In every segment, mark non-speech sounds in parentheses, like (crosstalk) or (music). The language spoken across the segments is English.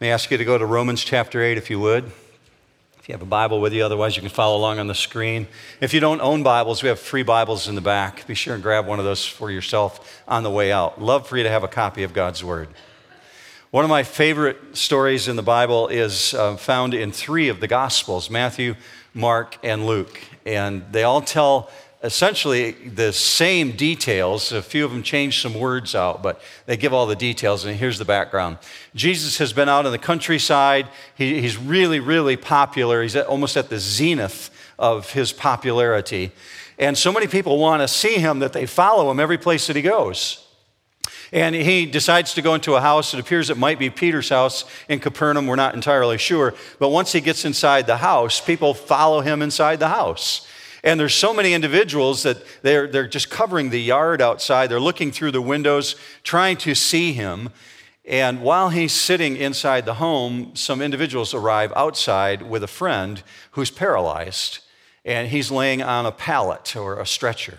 May I ask you to go to Romans chapter 8 if you would. If you have a Bible with you, otherwise you can follow along on the screen. If you don't own Bibles, we have free Bibles in the back. Be sure and grab one of those for yourself on the way out. Love for you to have a copy of God's Word. One of my favorite stories in the Bible is uh, found in three of the Gospels Matthew, Mark, and Luke. And they all tell essentially the same details. A few of them change some words out, but they give all the details. And here's the background Jesus has been out in the countryside. He, he's really, really popular. He's at, almost at the zenith of his popularity. And so many people want to see him that they follow him every place that he goes. And he decides to go into a house. It appears it might be Peter's house in Capernaum. We're not entirely sure. But once he gets inside the house, people follow him inside the house. And there's so many individuals that they're, they're just covering the yard outside. They're looking through the windows, trying to see him. And while he's sitting inside the home, some individuals arrive outside with a friend who's paralyzed. And he's laying on a pallet or a stretcher.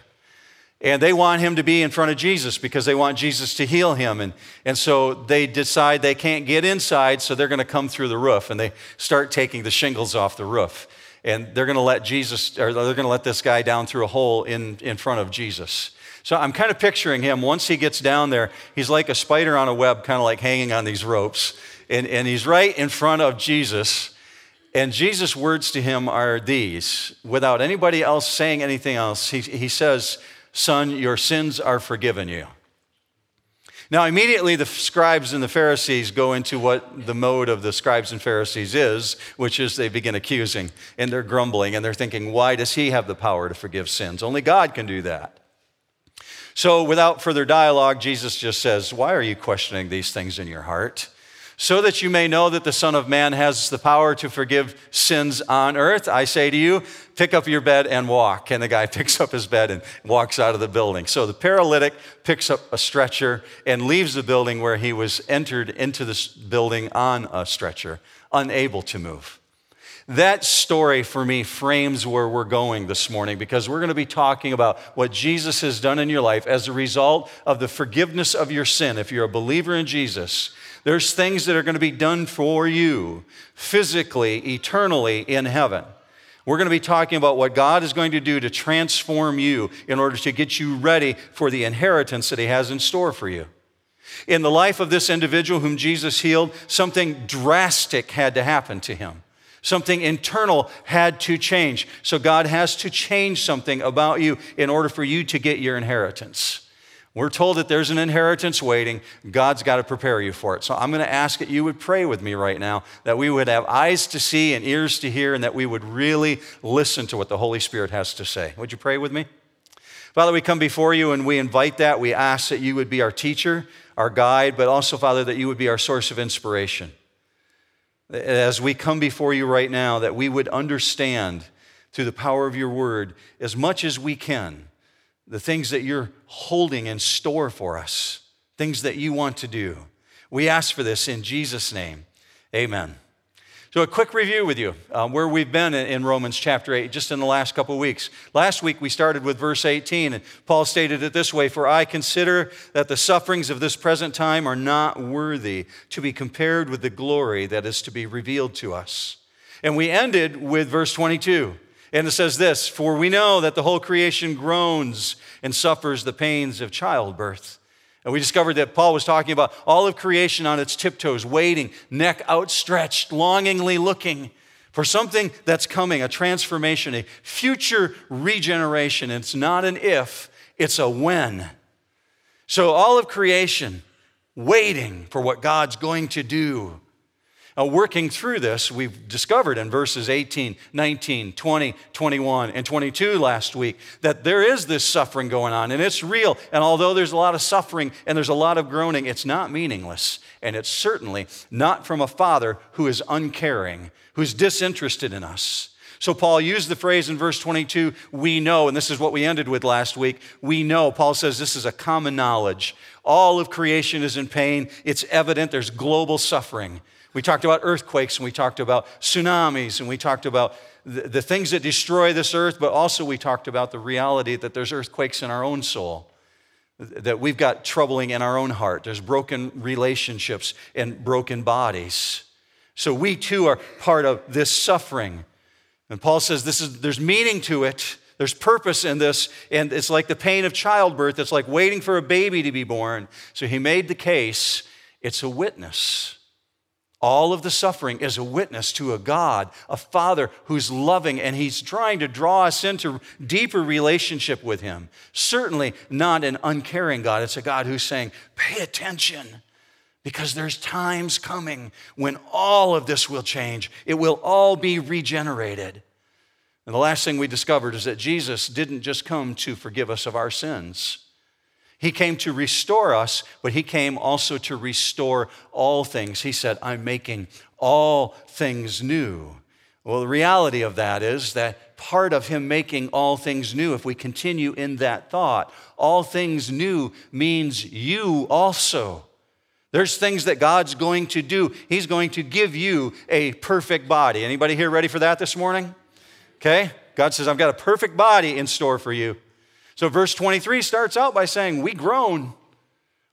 And they want him to be in front of Jesus because they want Jesus to heal him. And, and so they decide they can't get inside, so they're going to come through the roof. And they start taking the shingles off the roof and they're going to let Jesus, or they're going to let this guy down through a hole in, in front of Jesus. So I'm kind of picturing him once he gets down there, he's like a spider on a web, kind of like hanging on these ropes. And, and he's right in front of Jesus. And Jesus' words to him are these without anybody else saying anything else. He, he says, Son, your sins are forgiven you. Now, immediately the scribes and the Pharisees go into what the mode of the scribes and Pharisees is, which is they begin accusing and they're grumbling and they're thinking, why does he have the power to forgive sins? Only God can do that. So, without further dialogue, Jesus just says, Why are you questioning these things in your heart? So that you may know that the Son of Man has the power to forgive sins on earth. I say to you, pick up your bed and walk. And the guy (laughs) picks up his bed and walks out of the building. So the paralytic picks up a stretcher and leaves the building where he was entered into this building on a stretcher, unable to move. That story for me frames where we're going this morning because we're going to be talking about what Jesus has done in your life as a result of the forgiveness of your sin. If you're a believer in Jesus, there's things that are going to be done for you physically, eternally in heaven. We're going to be talking about what God is going to do to transform you in order to get you ready for the inheritance that He has in store for you. In the life of this individual whom Jesus healed, something drastic had to happen to him. Something internal had to change. So God has to change something about you in order for you to get your inheritance. We're told that there's an inheritance waiting. God's got to prepare you for it. So I'm going to ask that you would pray with me right now, that we would have eyes to see and ears to hear, and that we would really listen to what the Holy Spirit has to say. Would you pray with me? Father, we come before you and we invite that. We ask that you would be our teacher, our guide, but also, Father, that you would be our source of inspiration. As we come before you right now, that we would understand through the power of your word as much as we can the things that you're holding in store for us, things that you want to do. We ask for this in Jesus' name. Amen. So, a quick review with you um, where we've been in Romans chapter 8 just in the last couple of weeks. Last week we started with verse 18, and Paul stated it this way For I consider that the sufferings of this present time are not worthy to be compared with the glory that is to be revealed to us. And we ended with verse 22. And it says this For we know that the whole creation groans and suffers the pains of childbirth. And we discovered that Paul was talking about all of creation on its tiptoes, waiting, neck outstretched, longingly looking for something that's coming, a transformation, a future regeneration. It's not an if, it's a when. So all of creation waiting for what God's going to do. Uh, working through this, we've discovered in verses 18, 19, 20, 21, and 22 last week that there is this suffering going on and it's real. And although there's a lot of suffering and there's a lot of groaning, it's not meaningless. And it's certainly not from a father who is uncaring, who's disinterested in us. So Paul used the phrase in verse 22, we know, and this is what we ended with last week. We know. Paul says this is a common knowledge. All of creation is in pain. It's evident there's global suffering. We talked about earthquakes and we talked about tsunamis and we talked about the, the, things that destroy this earth, but also we talked about the reality that there's earthquakes in our own soul, that we've got troubling in our own heart. There's broken relationships and broken bodies. So we too are part of this suffering. And Paul says this is, there's meaning to it. There's purpose in this, and it's like the pain of childbirth. It's like waiting for a baby to be born. So he made the case it's a witness. All of the suffering is a witness to a God, a Father who's loving, and He's trying to draw us into deeper relationship with Him. Certainly not an uncaring God. It's a God who's saying, pay attention, because there's times coming when all of this will change. It will all be regenerated. And the last thing we discovered is that Jesus didn't just come to forgive us of our sins. He came to restore us, but He came also to restore all things. He said, I'm making all things new. Well, the reality of that is that part of Him making all things new, if we continue in that thought, all things new means you also. There's things that God's going to do. He's going to give you a perfect body. Anybody here ready for that this morning? Okay? God says, I've got a perfect body in store for you. So, verse 23 starts out by saying, We groan.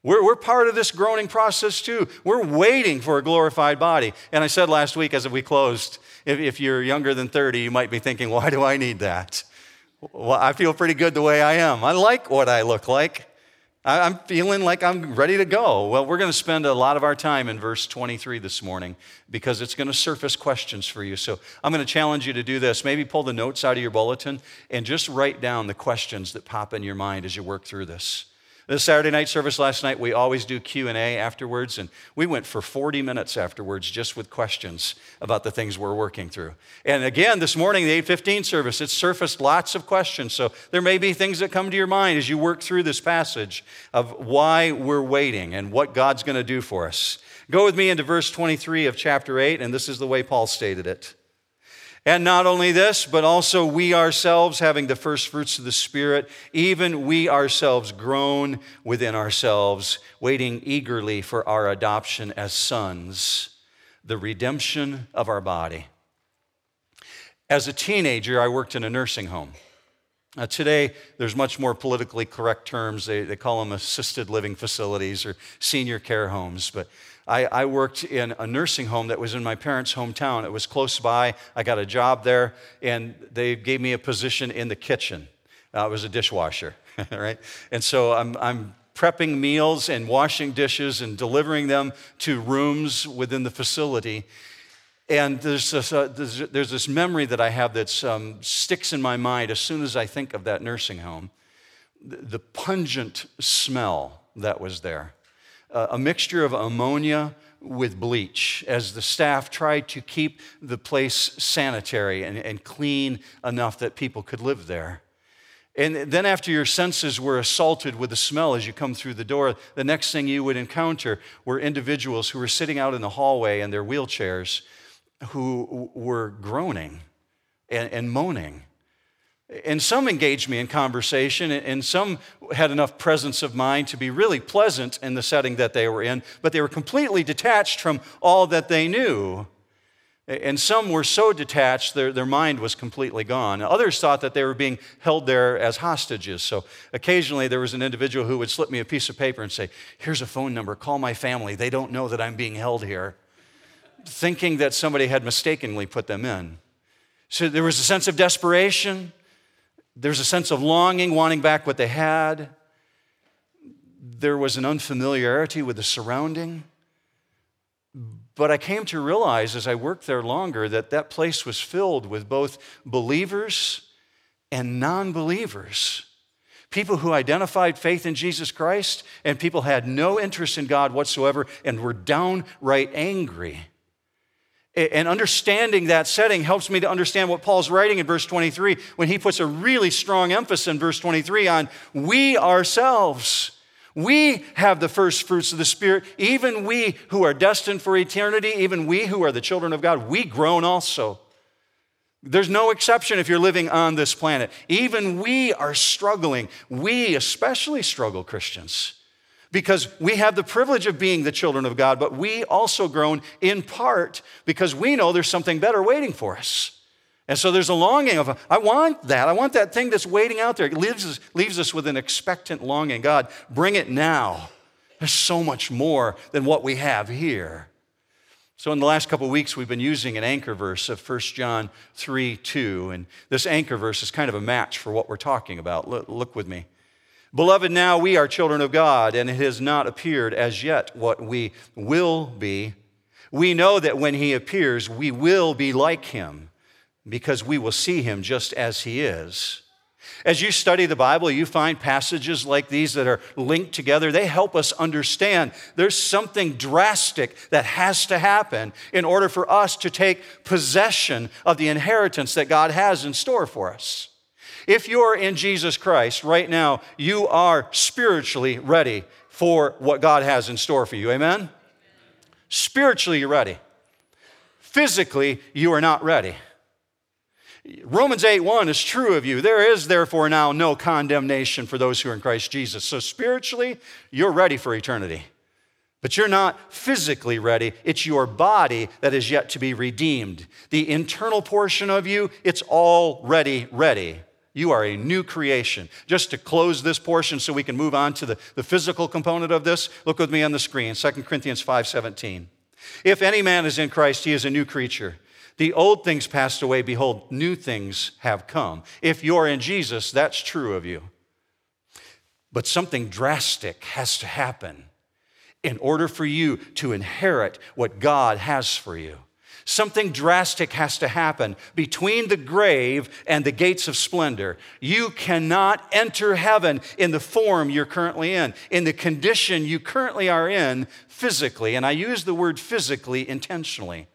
We're, we're part of this groaning process too. We're waiting for a glorified body. And I said last week as we closed, if, if you're younger than 30, you might be thinking, Why do I need that? Well, I feel pretty good the way I am. I like what I look like. I'm feeling like I'm ready to go. Well, we're going to spend a lot of our time in verse 23 this morning because it's going to surface questions for you. So I'm going to challenge you to do this. Maybe pull the notes out of your bulletin and just write down the questions that pop in your mind as you work through this. The Saturday night service last night, we always do Q&A afterwards, and we went for 40 minutes afterwards just with questions about the things we're working through. And again, this morning, the 815 service, it surfaced lots of questions. So there may be things that come to your mind as you work through this passage of why we're waiting and what God's going to do for us. Go with me into verse 23 of chapter 8, and this is the way Paul stated it. And not only this, but also we ourselves, having the first fruits of the Spirit, even we ourselves groan within ourselves, waiting eagerly for our adoption as sons, the redemption of our body. As a teenager, I worked in a nursing home. Uh, today, there's much more politically correct terms. They, they call them assisted living facilities or senior care homes. But I, I, worked in a nursing home that was in my parents' hometown. It was close by. I got a job there, and they gave me a position in the kitchen. Uh, I was a dishwasher, (laughs) right? And so I'm, I'm prepping meals and washing dishes and delivering them to rooms within the facility. And there's this, uh, there's, there's, this memory that I have that um, sticks in my mind as soon as I think of that nursing home. The, the pungent smell that was there a mixture of ammonia with bleach as the staff tried to keep the place sanitary and, and clean enough that people could live there. And then, after your senses were assaulted with the smell as you come through the door, the next thing you would encounter were individuals who were sitting out in the hallway in their wheelchairs who were groaning and, and moaning and some engaged me in conversation, and some had enough presence of mind to be really pleasant in the setting that they were in, but they were completely detached from all that they knew. And some were so detached, their, their mind was completely gone. Others thought that they were being held there as hostages. So occasionally there was an individual who would slip me a piece of paper and say, Here's a phone number, call my family. They don't know that I'm being held here, thinking that somebody had mistakenly put them in. So there was a sense of desperation. There's a sense of longing, wanting back what they had. There was an unfamiliarity with the surrounding. But I came to realize as I worked there longer that that place was filled with both believers and non believers. People who identified faith in Jesus Christ and people had no interest in God whatsoever and were downright angry. And understanding that setting helps me to understand what Paul's writing in verse 23 when he puts a really strong emphasis in verse 23 on we ourselves. We have the first fruits of the Spirit. Even we who are destined for eternity, even we who are the children of God, we groan also. There's no exception if you're living on this planet. Even we are struggling. We especially struggle, Christians because we have the privilege of being the children of God, but we also groan in part because we know there's something better waiting for us. And so there's a longing of, I want that. I want that thing that's waiting out there. It leaves us, leaves us with an expectant longing. God, bring it now. There's so much more than what we have here. So, in the last couple of weeks, we've been using an anchor verse of 1 John 3 2. And this anchor verse is kind of a match for what we're talking about. Look with me. Beloved, now we are children of God, and it has not appeared as yet what we will be. We know that when he appears, we will be like him, because we will see him just as he is. As you study the Bible, you find passages like these that are linked together. They help us understand there's something drastic that has to happen in order for us to take possession of the inheritance that God has in store for us. If you're in Jesus Christ right now, you are spiritually ready for what God has in store for you. Amen? Spiritually, you're ready. Physically, you are not ready. Romans 8 1 is true of you. There is therefore now no condemnation for those who are in Christ Jesus. So spiritually, you're ready for eternity. But you're not physically ready. It's your body that is yet to be redeemed. The internal portion of you, it's already ready. You are a new creation. Just to close this portion so we can move on to the, the physical component of this, look with me on the screen 2 Corinthians 5:17. If any man is in Christ, he is a new creature. The old things passed away, behold, new things have come. If you're in Jesus, that's true of you. But something drastic has to happen in order for you to inherit what God has for you. Something drastic has to happen between the grave and the gates of splendor. You cannot enter heaven in the form you're currently in, in the condition you currently are in physically. And I use the word physically intentionally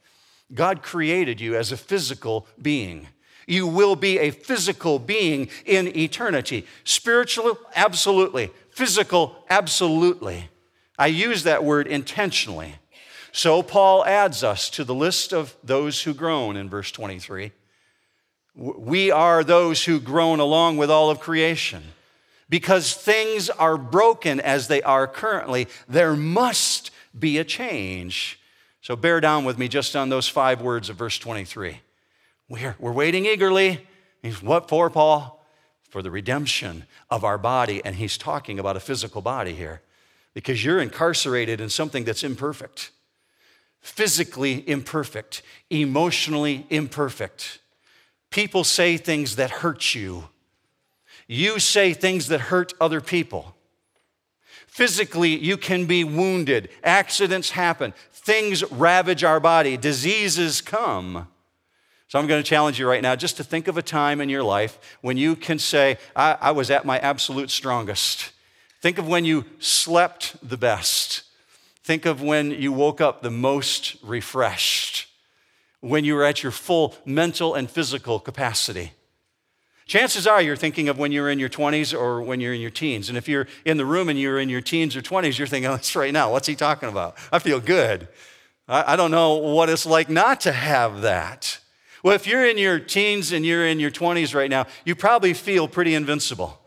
God created you as a physical being. You will be a physical being in eternity. Spiritual, absolutely. Physical, absolutely. I use that word intentionally. So Paul adds us to the list of those who groan in verse 23. We are those who groan along with all of creation. Because things are broken as they are currently, there must be a change. So bear down with me just on those five words of verse 23. We're, we're waiting eagerly. He's, what for, Paul? For the redemption of our body. And he's talking about a physical body here because you're incarcerated in something that's imperfect, physically imperfect, emotionally imperfect. People say things that hurt you. You say things that hurt other people. Physically, you can be wounded. Accidents happen. Things ravage our body. Diseases come. So I'm going to challenge you right now just to think of a time in your life when you can say, I, I was at my absolute strongest. Think of when you slept the best. Think of when you woke up the most refreshed, when you were at your full mental and physical capacity. Chances are you're thinking of when you're in your 20s or when you're in your teens. And if you're in the room and you're in your teens or 20s, you're thinking, oh, that's right now. What's he talking about? I feel good. I don't know what it's like not to have that. Well, if you're in your teens and you're in your 20s right now, you probably feel pretty invincible.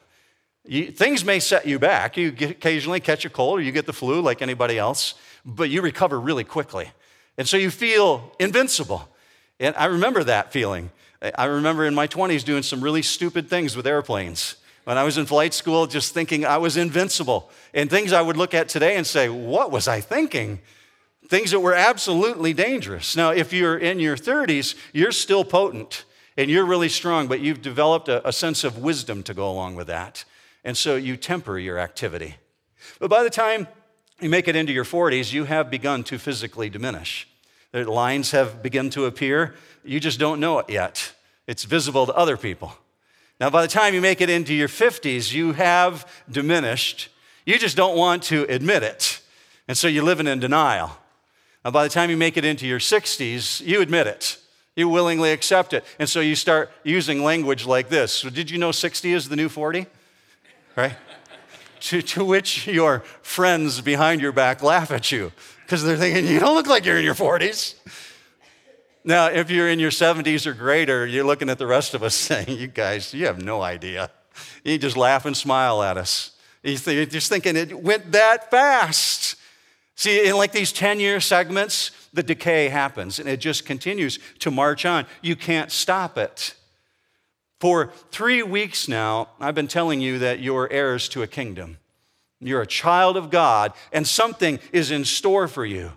You, things may set you back. You occasionally catch a cold or you get the flu like anybody else, but you recover really quickly. And so you feel invincible. And I remember that feeling. I remember in my 20s doing some really stupid things with airplanes. When I was in flight school, just thinking I was invincible. And things I would look at today and say, What was I thinking? Things that were absolutely dangerous. Now, if you're in your 30s, you're still potent and you're really strong, but you've developed a, a sense of wisdom to go along with that. And so you temper your activity. But by the time you make it into your 40s, you have begun to physically diminish. The lines have begun to appear. You just don't know it yet. It's visible to other people. Now, by the time you make it into your 50s, you have diminished. You just don't want to admit it. And so you're living in denial. Now, by the time you make it into your 60s, you admit it. You willingly accept it. And so you start using language like this. So, did you know 60 is the new 40? Right? to, to which your friends behind your back laugh at you because they're thinking, you don't look like you're in your 40s. Now, if you're in your 70s or greater, you're looking at the rest of us (laughs) saying, you guys, you have no idea. You just laugh and smile at us. You're just thinking it went that fast. See, in like these 10 year segments, the decay happens and it just continues to march on. You can't stop it. For three weeks now, I've been telling you that you're heirs to a kingdom. You're a child of God, and something is in store for you.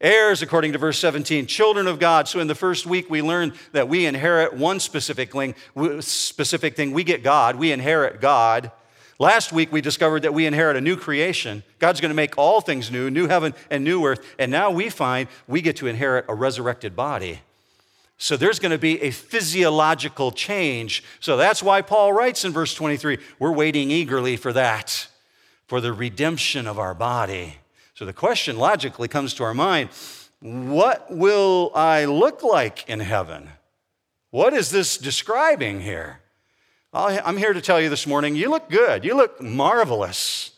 Heirs, according to verse 17, children of God. So in the first week, we learned that we inherit one specific thing, specific thing. We get God, we inherit God. Last week, we discovered that we inherit a new creation. God's going to make all things new, new heaven and new earth. And now we find we get to inherit a resurrected body. So there's going to be a physiological change. So that's why Paul writes in verse 23 we're waiting eagerly for that, for the redemption of our body. So the question logically comes to our mind what will I look like in heaven? What is this describing here? I'm here to tell you this morning you look good. You look marvelous.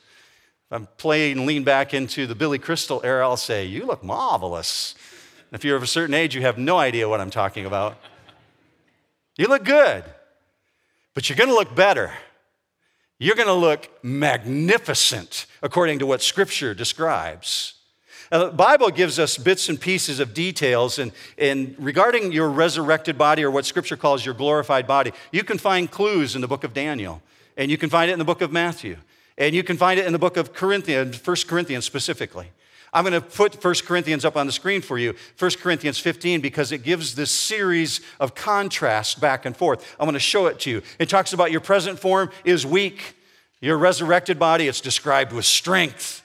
I'm playing lean back into the Billy Crystal era, I'll say, You look marvelous. If you're of a certain age, you have no idea what I'm talking about. You look good, but you're going to look better. You're going to look magnificent according to what Scripture describes. Now, the Bible gives us bits and pieces of details, and, and regarding your resurrected body, or what Scripture calls your glorified body, you can find clues in the book of Daniel, and you can find it in the book of Matthew, and you can find it in the book of Corinthians, 1 Corinthians specifically. I'm going to put 1 Corinthians up on the screen for you, 1 Corinthians 15, because it gives this series of contrast back and forth. I'm going to show it to you. It talks about your present form is weak, your resurrected body, it's described with strength.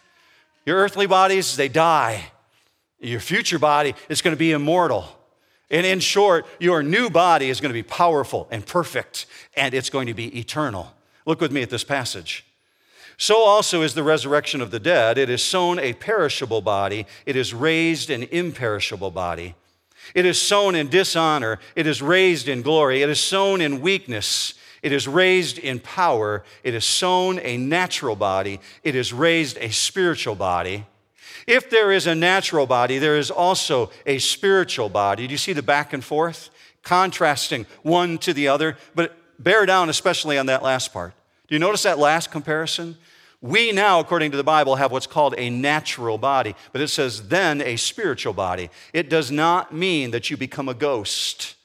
Your earthly bodies, they die. Your future body is going to be immortal. And in short, your new body is going to be powerful and perfect, and it's going to be eternal. Look with me at this passage. So also is the resurrection of the dead. It is sown a perishable body, it is raised an imperishable body. It is sown in dishonor, it is raised in glory. It is sown in weakness, it is raised in power. It is sown a natural body, it is raised a spiritual body. If there is a natural body, there is also a spiritual body. Do you see the back and forth? Contrasting one to the other. But bear down, especially on that last part. Do you notice that last comparison? We now, according to the Bible, have what's called a natural body, but it says then a spiritual body. It does not mean that you become a ghost.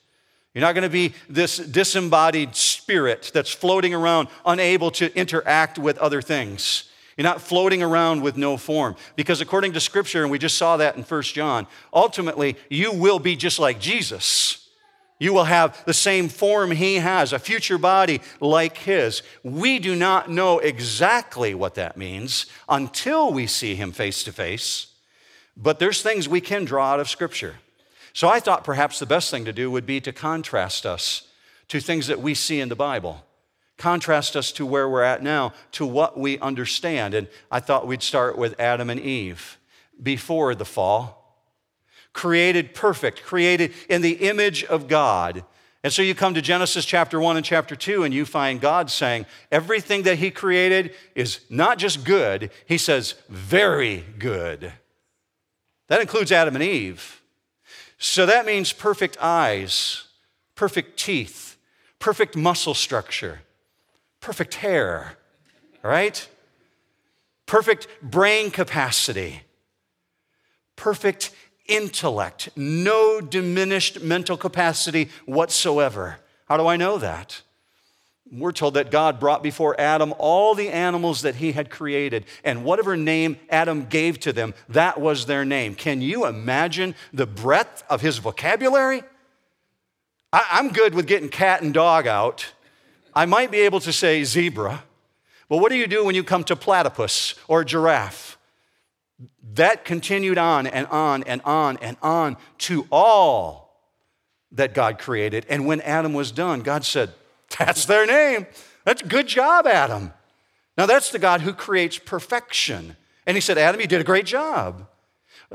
You're not going to be this disembodied spirit that's floating around, unable to interact with other things. You're not floating around with no form. Because according to Scripture, and we just saw that in 1 John, ultimately, you will be just like Jesus. You will have the same form he has, a future body like his. We do not know exactly what that means until we see him face to face, but there's things we can draw out of Scripture. So I thought perhaps the best thing to do would be to contrast us to things that we see in the Bible. Contrast us to where we're at now, to what we understand. And I thought we'd start with Adam and Eve before the fall. Created perfect, created in the image of God. And so you come to Genesis chapter 1 and chapter 2, and you find God saying everything that He created is not just good, He says very good. That includes Adam and Eve. So that means perfect eyes, perfect teeth, perfect muscle structure, perfect hair, right? Perfect brain capacity, perfect intellect, no diminished mental capacity whatsoever. How do I know that? We're told that God brought before Adam all the animals that he had created, and whatever name Adam gave to them, that was their name. Can you imagine the breadth of his vocabulary? I, am good with getting cat and dog out. I might be able to say zebra, but what do you do when you come to platypus or giraffe? That continued on and on and on and on to all that God created. And when Adam was done, God said, that's their name. That's good job, Adam. Now, that's the God who creates perfection. And he said, Adam, you did a great job.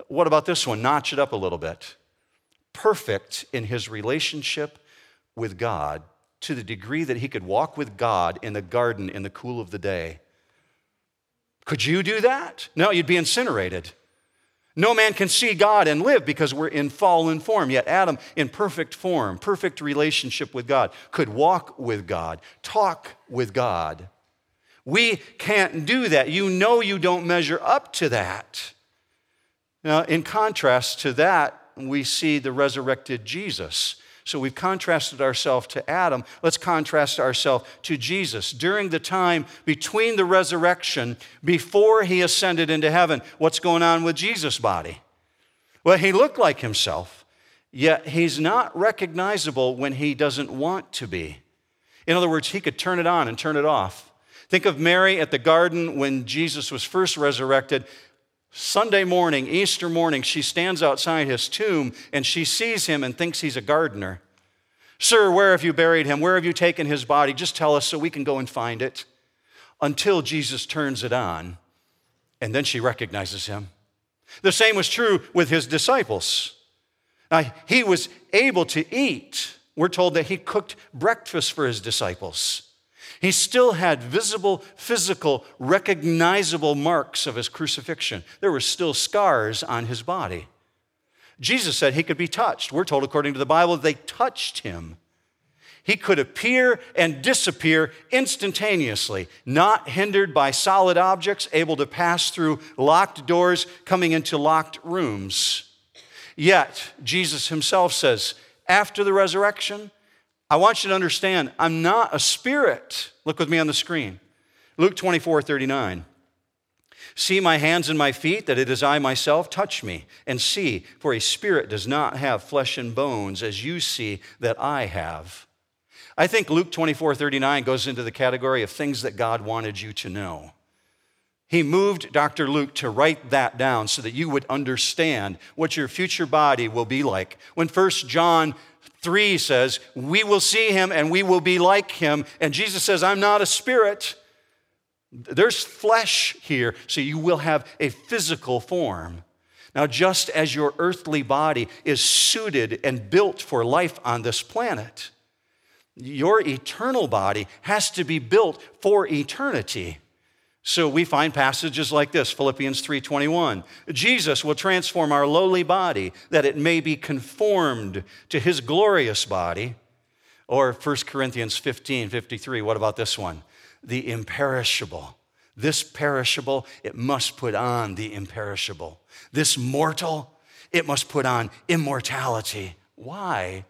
What about this one? Notch it up a little bit. Perfect in his relationship with God to the degree that he could walk with God in the garden in the cool of the day. Could you do that? No, you'd be incinerated. No man can see God and live because we're in fallen form. Yet Adam, in perfect form, perfect relationship with God, could walk with God, talk with God. We can't do that. You know you don't measure up to that. Now, in contrast to that, we see the resurrected Jesus so we've contrasted ourselves to Adam. Let's contrast ourselves to Jesus. During the time between the resurrection, before he ascended into heaven, what's going on with Jesus' body? Well, he looked like himself, yet he's not recognizable when he doesn't want to be. In other words, he could turn it on and turn it off. Think of Mary at the garden when Jesus was first resurrected. Sunday morning, Easter morning, she stands outside his tomb and she sees him and thinks he's a gardener. Sir, where have you buried him? Where have you taken his body? Just tell us so we can go and find it. Until Jesus turns it on, and then she recognizes him. The same was true with his disciples. Now, he was able to eat. We're told that he cooked breakfast for his disciples. He still had visible, physical, recognizable marks of his crucifixion. There were still scars on his body. Jesus said he could be touched. We're told, according to the Bible, they touched him. He could appear and disappear instantaneously, not hindered by solid objects, able to pass through locked doors, coming into locked rooms. Yet, Jesus himself says, after the resurrection, I want you to understand, I'm not a spirit. Look with me on the screen. Luke 24 39. See my hands and my feet, that it is I myself. Touch me and see, for a spirit does not have flesh and bones, as you see that I have. I think Luke 24 39 goes into the category of things that God wanted you to know. He moved Dr. Luke to write that down so that you would understand what your future body will be like. When 1 John 3 says, We will see him and we will be like him. And Jesus says, I'm not a spirit. There's flesh here, so you will have a physical form. Now, just as your earthly body is suited and built for life on this planet, your eternal body has to be built for eternity. So we find passages like this, Philippians 3:21. Jesus will transform our lowly body that it may be conformed to his glorious body. Or 1 Corinthians 15, 53. What about this one? The imperishable. This perishable, it must put on the imperishable. This mortal, it must put on immortality. Why?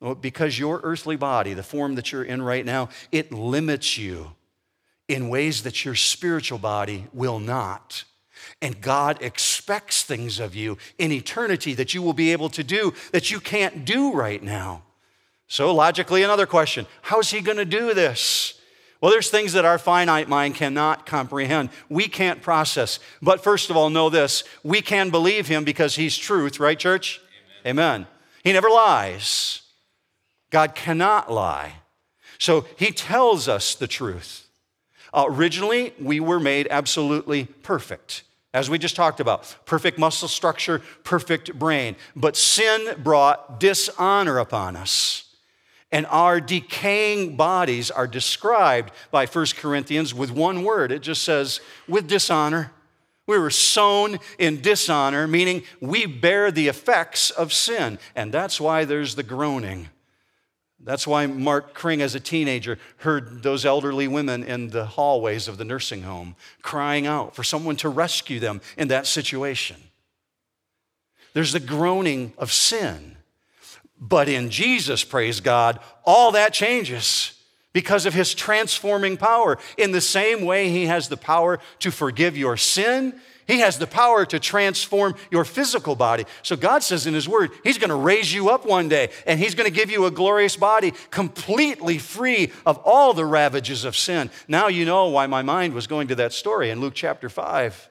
Well, because your earthly body, the form that you're in right now, it limits you in ways that your spiritual body will not. And God expects things of you in eternity that you will be able to do that you can't do right now. So, logically, another question How's He going to do this? Well, there's things that our finite mind cannot comprehend. We can't process. But first of all, know this we can believe Him because He's truth, right, church? Amen. Amen. He never lies. God cannot lie. So, He tells us the truth. Originally, we were made absolutely perfect, as we just talked about perfect muscle structure, perfect brain. But sin brought dishonor upon us. And our decaying bodies are described by 1 Corinthians with one word. It just says, with dishonor. We were sown in dishonor, meaning we bear the effects of sin. And that's why there's the groaning. That's why Mark Kring, as a teenager, heard those elderly women in the hallways of the nursing home crying out for someone to rescue them in that situation. There's the groaning of sin. But in Jesus, praise God, all that changes because of his transforming power. In the same way, he has the power to forgive your sin he has the power to transform your physical body. So God says in His Word, He's going to raise you up one day and He's going to give you a glorious body completely free of all the ravages of sin. Now you know why my mind was going to that story in Luke chapter 5.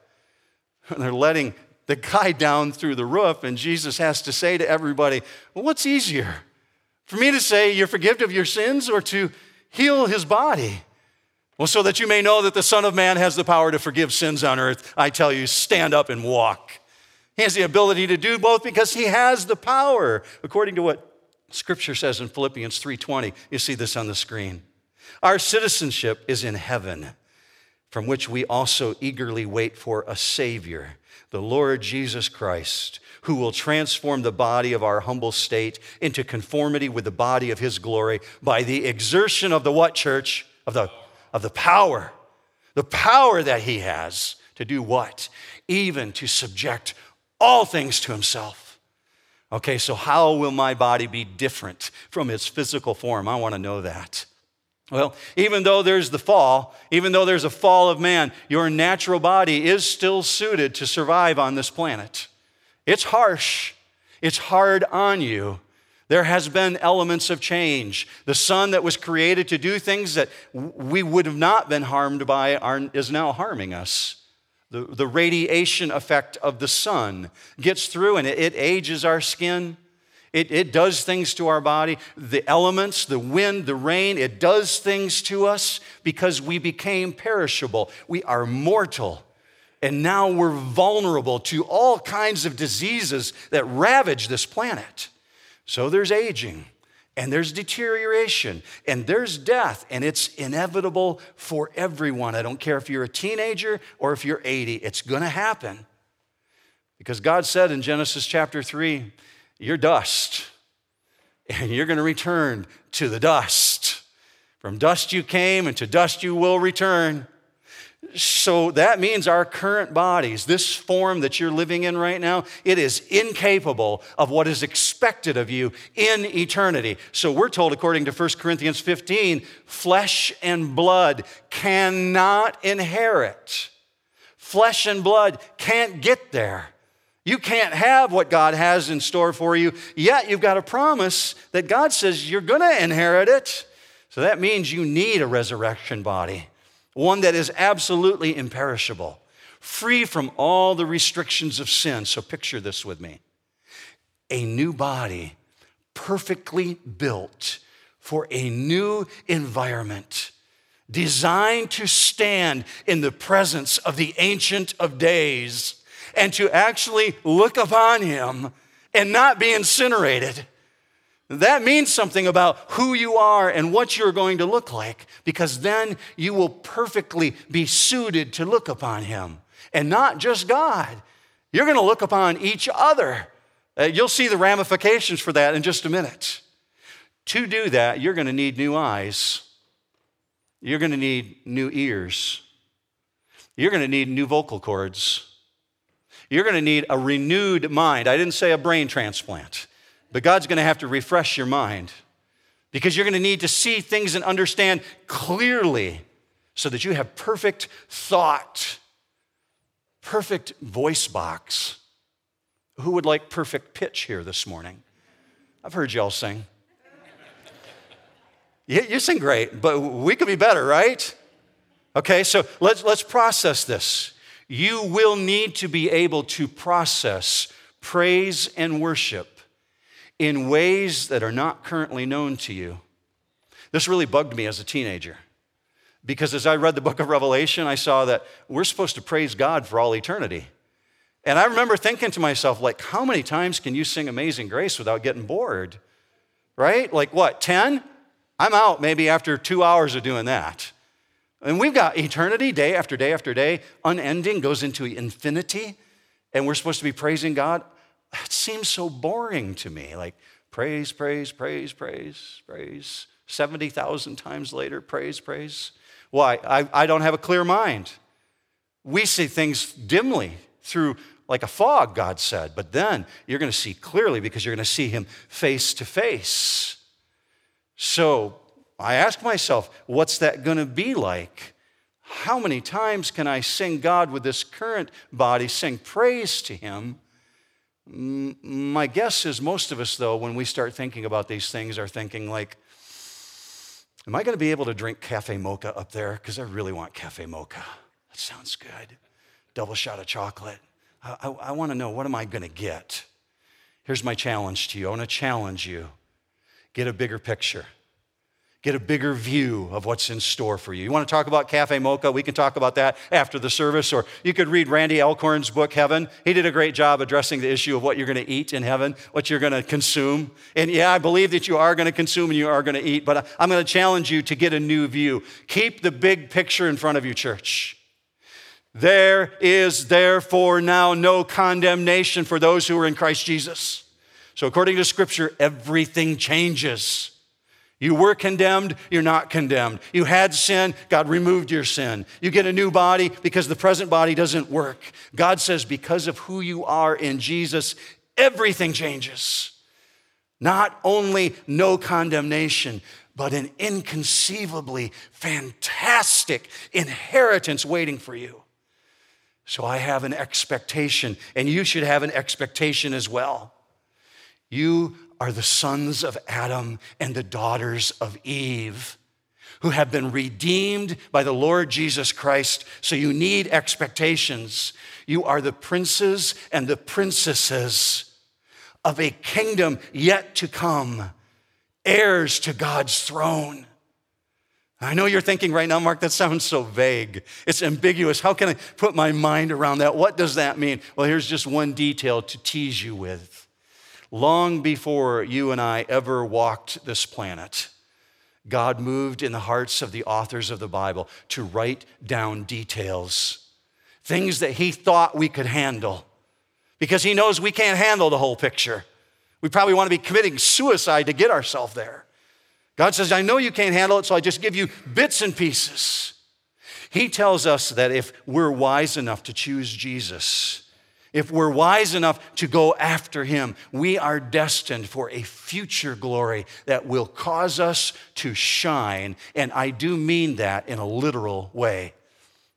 (laughs) They're letting the guy down through the roof, and Jesus has to say to everybody, Well, what's easier? For me to say you're forgiven of your sins or to heal his body? Well, so that you may know that the Son of Man has the power to forgive sins on earth, I tell you, stand up and walk. He has the ability to do both because he has the power, according to what Scripture says in Philippians 3:20. You see this on the screen. Our citizenship is in heaven, from which we also eagerly wait for a Savior, the Lord Jesus Christ, who will transform the body of our humble state into conformity with the body of his glory by the exertion of the what, church? Of the of the power, the power that he has to do what? Even to subject all things to himself. Okay, so how will my body be different from its physical form? I want to know that. Well, even though there's the fall, even though there's a fall of man, your natural body is still suited to survive on this planet. It's harsh, it's hard on you. There has been elements of change. The sun that was created to do things that we would have not been harmed by are, is now harming us. The, the radiation effect of the sun gets through and it, it ages our skin. It, it does things to our body. The elements, the wind, the rain, it does things to us because we became perishable. We are mortal. And now we're vulnerable to all kinds of diseases that ravage this planet. So there's aging, and there's deterioration, and there's death, and it's inevitable for everyone. I don't care if you're a teenager or if you're 80, it's gonna happen. Because God said in Genesis chapter 3, you're dust, and you're gonna return to the dust. From dust you came, and to dust you will return. So that means our current bodies, this form that you're living in right now, it is incapable of what is expected of you in eternity. So we're told, according to 1 Corinthians 15, flesh and blood cannot inherit. Flesh and blood can't get there. You can't have what God has in store for you, yet you've got a promise that God says you're going to inherit it. So that means you need a resurrection body one that is absolutely imperishable, free from all the restrictions of sin. So picture this with me a new body, perfectly built for a new environment, designed to stand in the presence of the Ancient of Days and to actually look upon Him and not be incinerated. That means something about who you are and what you're going to look like, because then you will perfectly be suited to look upon Him. And not just God, you're going to look upon each other. Uh, you'll see the ramifications for that in just a minute. To do that, you're going to need new eyes, you're going to need new ears, you're going to need new vocal cords, you're going to need a renewed mind. I didn't say a brain transplant. But God's going to have to refresh your mind because you're going to need to see things and understand clearly so that you have perfect thought, perfect voice box. Who would like perfect pitch here this morning? I've heard y'all sing. You, you sing great, but we could be better, right? Okay, so let's, let's process this. You will need to be able to process praise and worship in ways that are not currently known to you. This really bugged me as a teenager because as I read the book of Revelation, I saw that we're supposed to praise God for all eternity. And I remember thinking to myself, like, how many times can you sing Amazing Grace without getting bored? Right? Like, what, 10? I'm out maybe after two hours of doing that. And we've got eternity, day after day after day, unending, goes into infinity, and we're supposed to be praising God it seems so boring to me. Like, praise, praise, praise, praise, praise. 70,000 times later, praise, praise. Why? I, I don't have a clear mind. We see things dimly through like a fog, God said, but then you're going to see clearly because you're going to see Him face to face. So I ask myself, what's that going to be like? How many times can I sing God with this current body, sing praise to Him? My guess is most of us, though, when we start thinking about these things, are thinking, like, am I going to be able to drink cafe mocha up there? Because I really want cafe mocha. That sounds good. Double shot of chocolate. I, I, I want to know what am I going to get? Here's my challenge to you I want to challenge you get a bigger picture get a bigger view of what's in store for you. You want to talk about Cafe Mocha? We can talk about that after the service. Or you could read Randy Alcorn's book, Heaven. He did a great job addressing the issue of what you're going to eat in heaven, what you're going to consume. And yeah, I believe that you are going to consume and you are going to eat, but I'm going to challenge you to get a new view. Keep the big picture in front of you, church. There is therefore now no condemnation for those who are in Christ Jesus. So, according to Scripture, everything changes. You were condemned, you're not condemned. You had sin, God removed your sin. You get a new body because the present body doesn't work. God says, because of who you are in Jesus, everything changes. Not only no condemnation, but an inconceivably fantastic inheritance waiting for you. So I have an expectation, and you should have an expectation as well. You are the sons of Adam and the daughters of Eve who have been redeemed by the Lord Jesus Christ. So you need expectations. You are the princes and the princesses of a kingdom yet to come, heirs to God's throne. I know you're thinking right now, Mark, that sounds so vague. It's ambiguous. How can I put my mind around that? What does that mean? Well, here's just one detail to tease you with. Long before you and I ever walked this planet, God moved in the hearts of the authors of the Bible to write down details, things that He thought we could handle, because He knows we can't handle the whole picture. We probably want to be committing suicide to get ourselves there. God says, I know you can't handle it, so I just give you bits and pieces. He tells us that if we're wise enough to choose Jesus, if we're wise enough to go after him, we are destined for a future glory that will cause us to shine. And I do mean that in a literal way.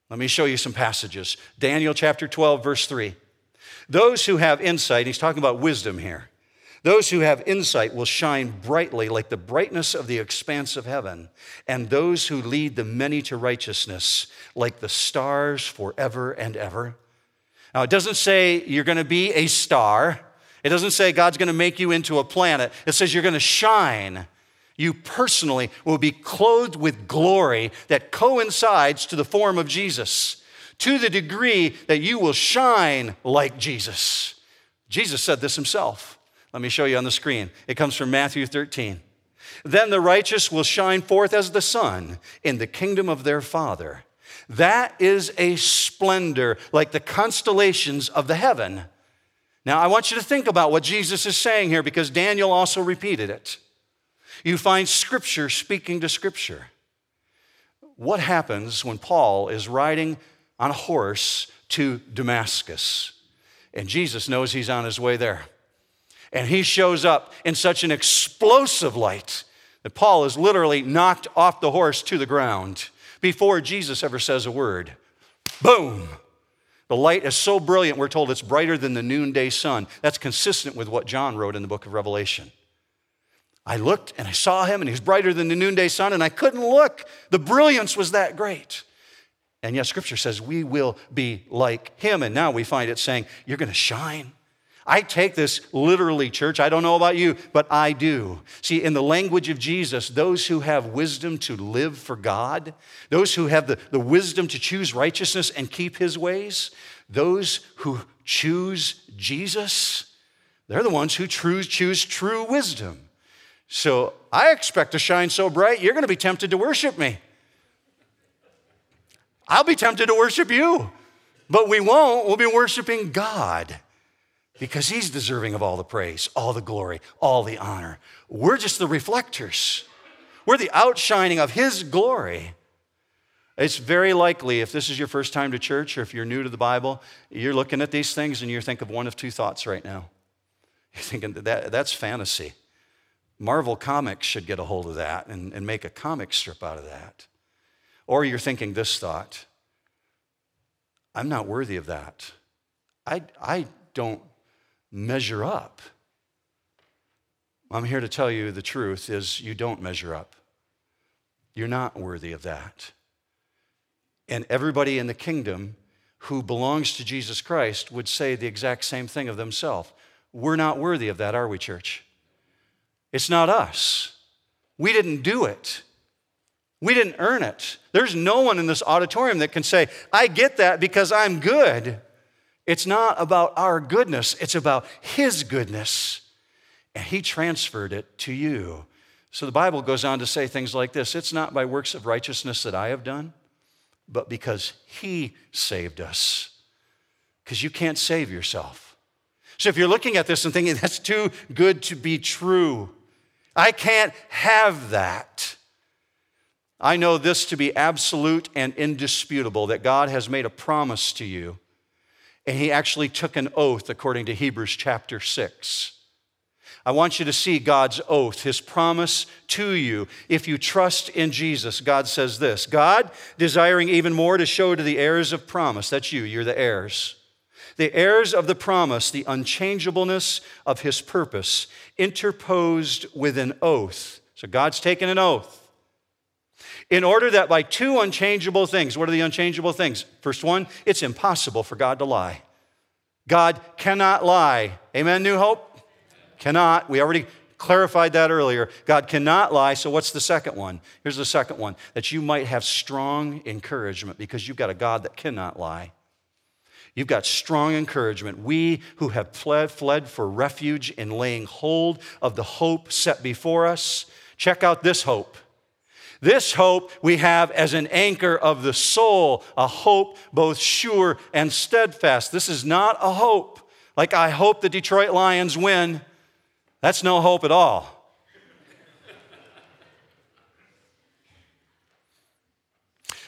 Let me show you some passages. Daniel chapter 12, verse 3. Those who have insight, he's talking about wisdom here. Those who have insight will shine brightly like the brightness of the expanse of heaven, and those who lead the many to righteousness like the stars forever and ever. Now, it doesn't say you're going to be a star. It doesn't say God's going to make you into a planet. It says you're going to shine. You personally will be clothed with glory that coincides to the form of Jesus, to the degree that you will shine like Jesus. Jesus said this himself. Let me show you on the screen. It comes from Matthew 13. Then the righteous will shine forth as the sun in the kingdom of their Father. That is a splendor like the constellations of the heaven. Now, I want you to think about what Jesus is saying here because Daniel also repeated it. You find Scripture speaking to Scripture. What happens when Paul is riding on a horse to Damascus? And Jesus knows he's on his way there. And he shows up in such an explosive light that Paul is literally knocked off the horse to the ground before Jesus ever says a word. Boom! The light is so brilliant, we're told it's brighter than the noonday sun. That's consistent with what John wrote in the book of Revelation. I looked and I saw him, and he was brighter than the noonday sun, and I couldn't look. The brilliance was that great. And yet, scripture says we will be like him. And now we find it saying, You're going to shine. I take this literally, church. I don't know about you, but I do. See, in the language of Jesus, those who have wisdom to live for God, those who have the, the wisdom to choose righteousness and keep his ways, those who choose Jesus, they're the ones who choose, choose true wisdom. So I expect to shine so bright, you're going to be tempted to worship me. I'll be tempted to worship you, but we won't. We'll be worshiping God because he's deserving of all the praise, all the glory, all the honor. We're just the reflectors, we're the outshining of his glory. It's very likely, if this is your first time to church or if you're new to the Bible, you're looking at these things and you're thinking of one of two thoughts right now. You're thinking that that's fantasy. Marvel Comics should get a hold of that and, and make a comic strip out of that. Or you're thinking this thought I'm not worthy of that. I, I don't measure up. I'm here to tell you the truth is you don't measure up. You're not worthy of that. And everybody in the kingdom who belongs to Jesus Christ would say the exact same thing of themselves. We're not worthy of that, are we, church? It's not us. We didn't do it. We didn't earn it. There's no one in this auditorium that can say, I get that because I'm good. It's not about our goodness, it's about His goodness. And He transferred it to you. So the Bible goes on to say things like this It's not by works of righteousness that I have done, but because He saved us. Because you can't save yourself. So if you're looking at this and thinking, that's too good to be true, I can't have that. I know this to be absolute and indisputable that God has made a promise to you and he actually took an oath according to Hebrews chapter 6. I want you to see God's oath, his promise to you. If you trust in Jesus, God says this God, desiring even more to show to the heirs of promise, that's you, you're the heirs. The heirs of the promise, the unchangeableness of his purpose, interposed with an oath. So God's taken an oath. In order that by two unchangeable things, what are the unchangeable things? First one, it's impossible for God to lie. God cannot lie. Amen, New Hope? Cannot. We already clarified that earlier. God cannot lie. So, what's the second one? Here's the second one that you might have strong encouragement because you've got a God that cannot lie. You've got strong encouragement. We who have fled, fled for refuge in laying hold of the hope set before us, check out this hope. This hope we have as an anchor of the soul, a hope both sure and steadfast. This is not a hope like I hope the Detroit Lions win. That's no hope at all.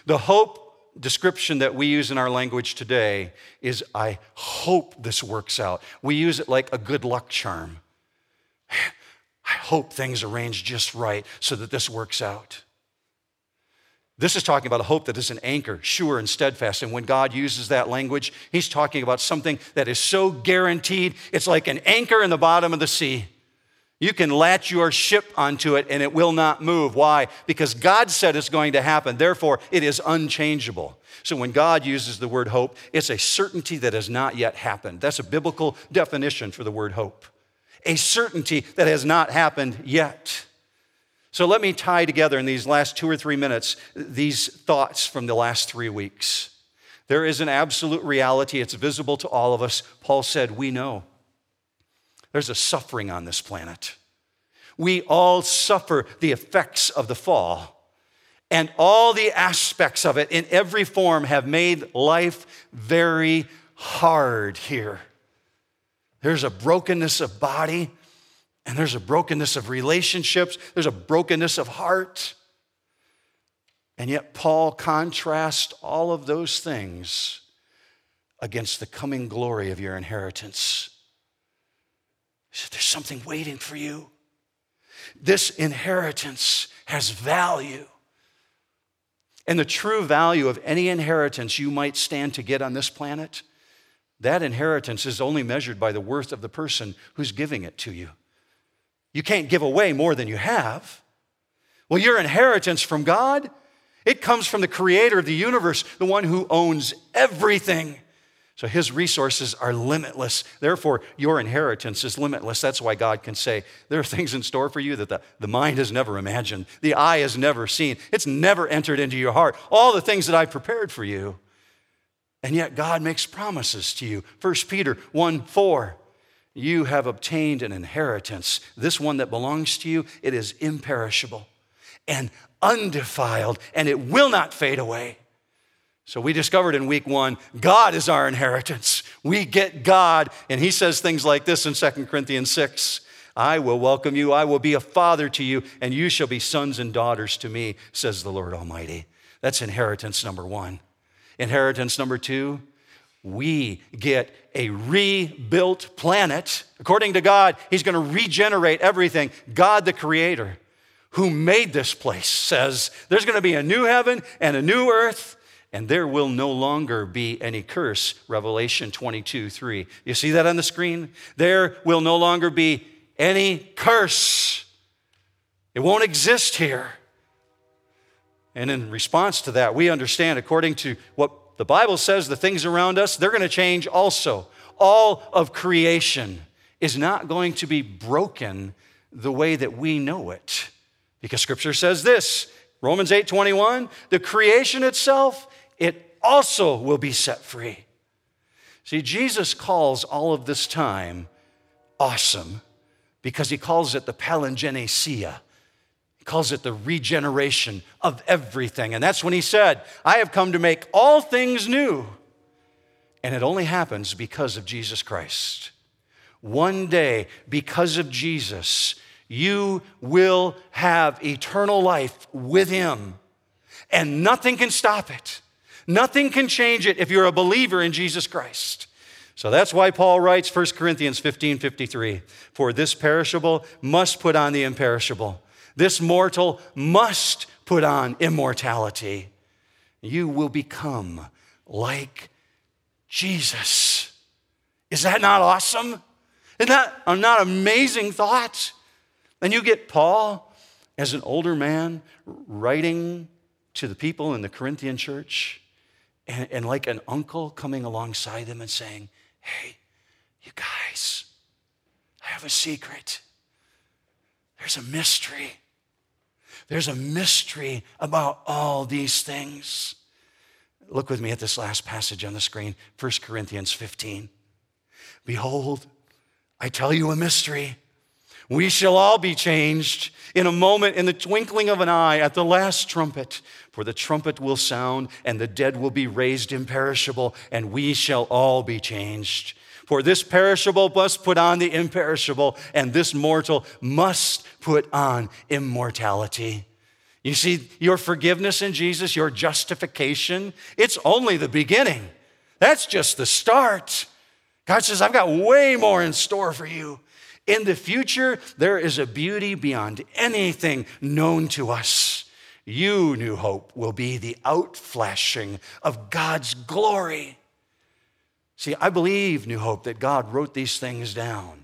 the hope description that we use in our language today is I hope this works out. We use it like a good luck charm. (sighs) I hope things arrange just right so that this works out. This is talking about a hope that is an anchor, sure and steadfast. And when God uses that language, He's talking about something that is so guaranteed, it's like an anchor in the bottom of the sea. You can latch your ship onto it and it will not move. Why? Because God said it's going to happen. Therefore, it is unchangeable. So when God uses the word hope, it's a certainty that has not yet happened. That's a biblical definition for the word hope. A certainty that has not happened yet. So let me tie together in these last two or three minutes these thoughts from the last three weeks. There is an absolute reality, it's visible to all of us. Paul said, We know. There's a suffering on this planet. We all suffer the effects of the fall, and all the aspects of it in every form have made life very hard here. There's a brokenness of body, and there's a brokenness of relationships, there's a brokenness of heart. And yet, Paul contrasts all of those things against the coming glory of your inheritance. He said, There's something waiting for you. This inheritance has value. And the true value of any inheritance you might stand to get on this planet, that inheritance is only measured by the worth of the person who's giving it to you. You can't give away more than you have. Well, your inheritance from God, it comes from the creator of the universe, the one who owns everything. So his resources are limitless. Therefore, your inheritance is limitless. That's why God can say, There are things in store for you that the, the mind has never imagined, the eye has never seen, it's never entered into your heart. All the things that I've prepared for you. And yet, God makes promises to you. 1 Peter 1 4 you have obtained an inheritance. This one that belongs to you, it is imperishable and undefiled, and it will not fade away. So we discovered in week one, God is our inheritance. We get God. And he says things like this in 2 Corinthians 6 I will welcome you, I will be a father to you, and you shall be sons and daughters to me, says the Lord Almighty. That's inheritance number one. Inheritance number two, we get a rebuilt planet. According to God, He's going to regenerate everything. God, the Creator, who made this place, says there's going to be a new heaven and a new earth, and there will no longer be any curse. Revelation 22 3. You see that on the screen? There will no longer be any curse. It won't exist here. And in response to that, we understand, according to what the Bible says the things around us, they're going to change also. All of creation is not going to be broken the way that we know it. Because scripture says this, Romans 8:21, the creation itself, it also will be set free. See, Jesus calls all of this time awesome because he calls it the palingenesia, he calls it the regeneration of everything. And that's when he said, I have come to make all things new. And it only happens because of Jesus Christ. One day, because of Jesus, you will have eternal life with him. And nothing can stop it. Nothing can change it if you're a believer in Jesus Christ. So that's why Paul writes 1 Corinthians 15 53 For this perishable must put on the imperishable, this mortal must put on immortality. You will become like Jesus. Is that not awesome? Isn't that not amazing thought? And you get Paul as an older man writing to the people in the Corinthian church, and, and like an uncle coming alongside them and saying, Hey, you guys, I have a secret. There's a mystery. There's a mystery about all these things. Look with me at this last passage on the screen 1 Corinthians 15. Behold, I tell you a mystery. We shall all be changed in a moment, in the twinkling of an eye, at the last trumpet. For the trumpet will sound, and the dead will be raised imperishable, and we shall all be changed. For this perishable must put on the imperishable, and this mortal must put on immortality. You see, your forgiveness in Jesus, your justification, it's only the beginning. That's just the start. God says, I've got way more in store for you. In the future, there is a beauty beyond anything known to us. You, New Hope, will be the outflashing of God's glory. See, I believe, New Hope, that God wrote these things down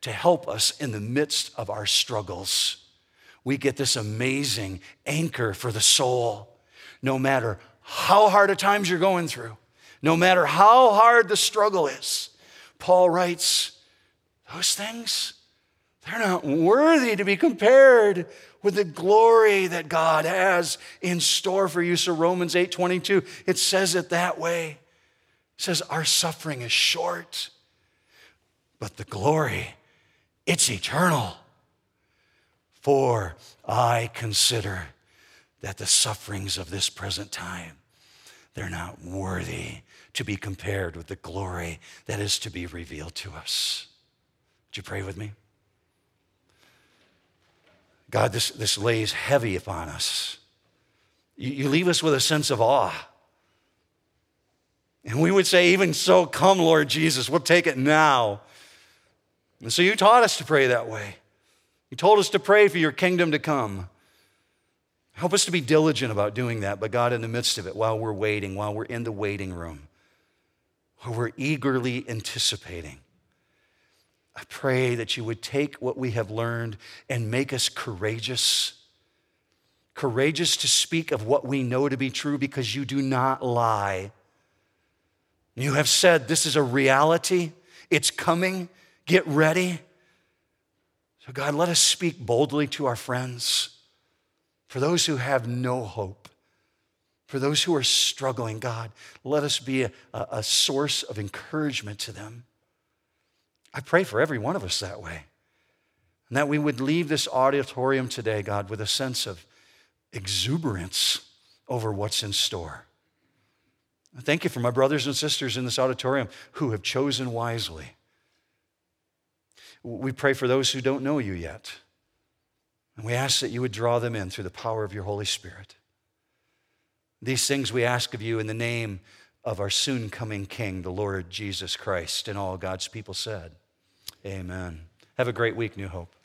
to help us in the midst of our struggles. We get this amazing anchor for the soul. No matter how hard a times you're going through, no matter how hard the struggle is, Paul writes, those things, they're not worthy to be compared with the glory that God has in store for you. So Romans 8:22, it says it that way. Says our suffering is short, but the glory, it's eternal. For I consider that the sufferings of this present time, they're not worthy to be compared with the glory that is to be revealed to us. Would you pray with me? God, this, this lays heavy upon us. You, you leave us with a sense of awe. And we would say, even so, come, Lord Jesus, we'll take it now. And so you taught us to pray that way. You told us to pray for your kingdom to come. Help us to be diligent about doing that, but God, in the midst of it, while we're waiting, while we're in the waiting room, while we're eagerly anticipating, I pray that you would take what we have learned and make us courageous. Courageous to speak of what we know to be true because you do not lie. You have said this is a reality, it's coming, get ready. So, God, let us speak boldly to our friends. For those who have no hope, for those who are struggling, God, let us be a, a source of encouragement to them. I pray for every one of us that way. And that we would leave this auditorium today, God, with a sense of exuberance over what's in store. Thank you for my brothers and sisters in this auditorium who have chosen wisely. We pray for those who don't know you yet. And we ask that you would draw them in through the power of your Holy Spirit. These things we ask of you in the name of our soon coming King, the Lord Jesus Christ, and all God's people said. Amen. Have a great week, New Hope.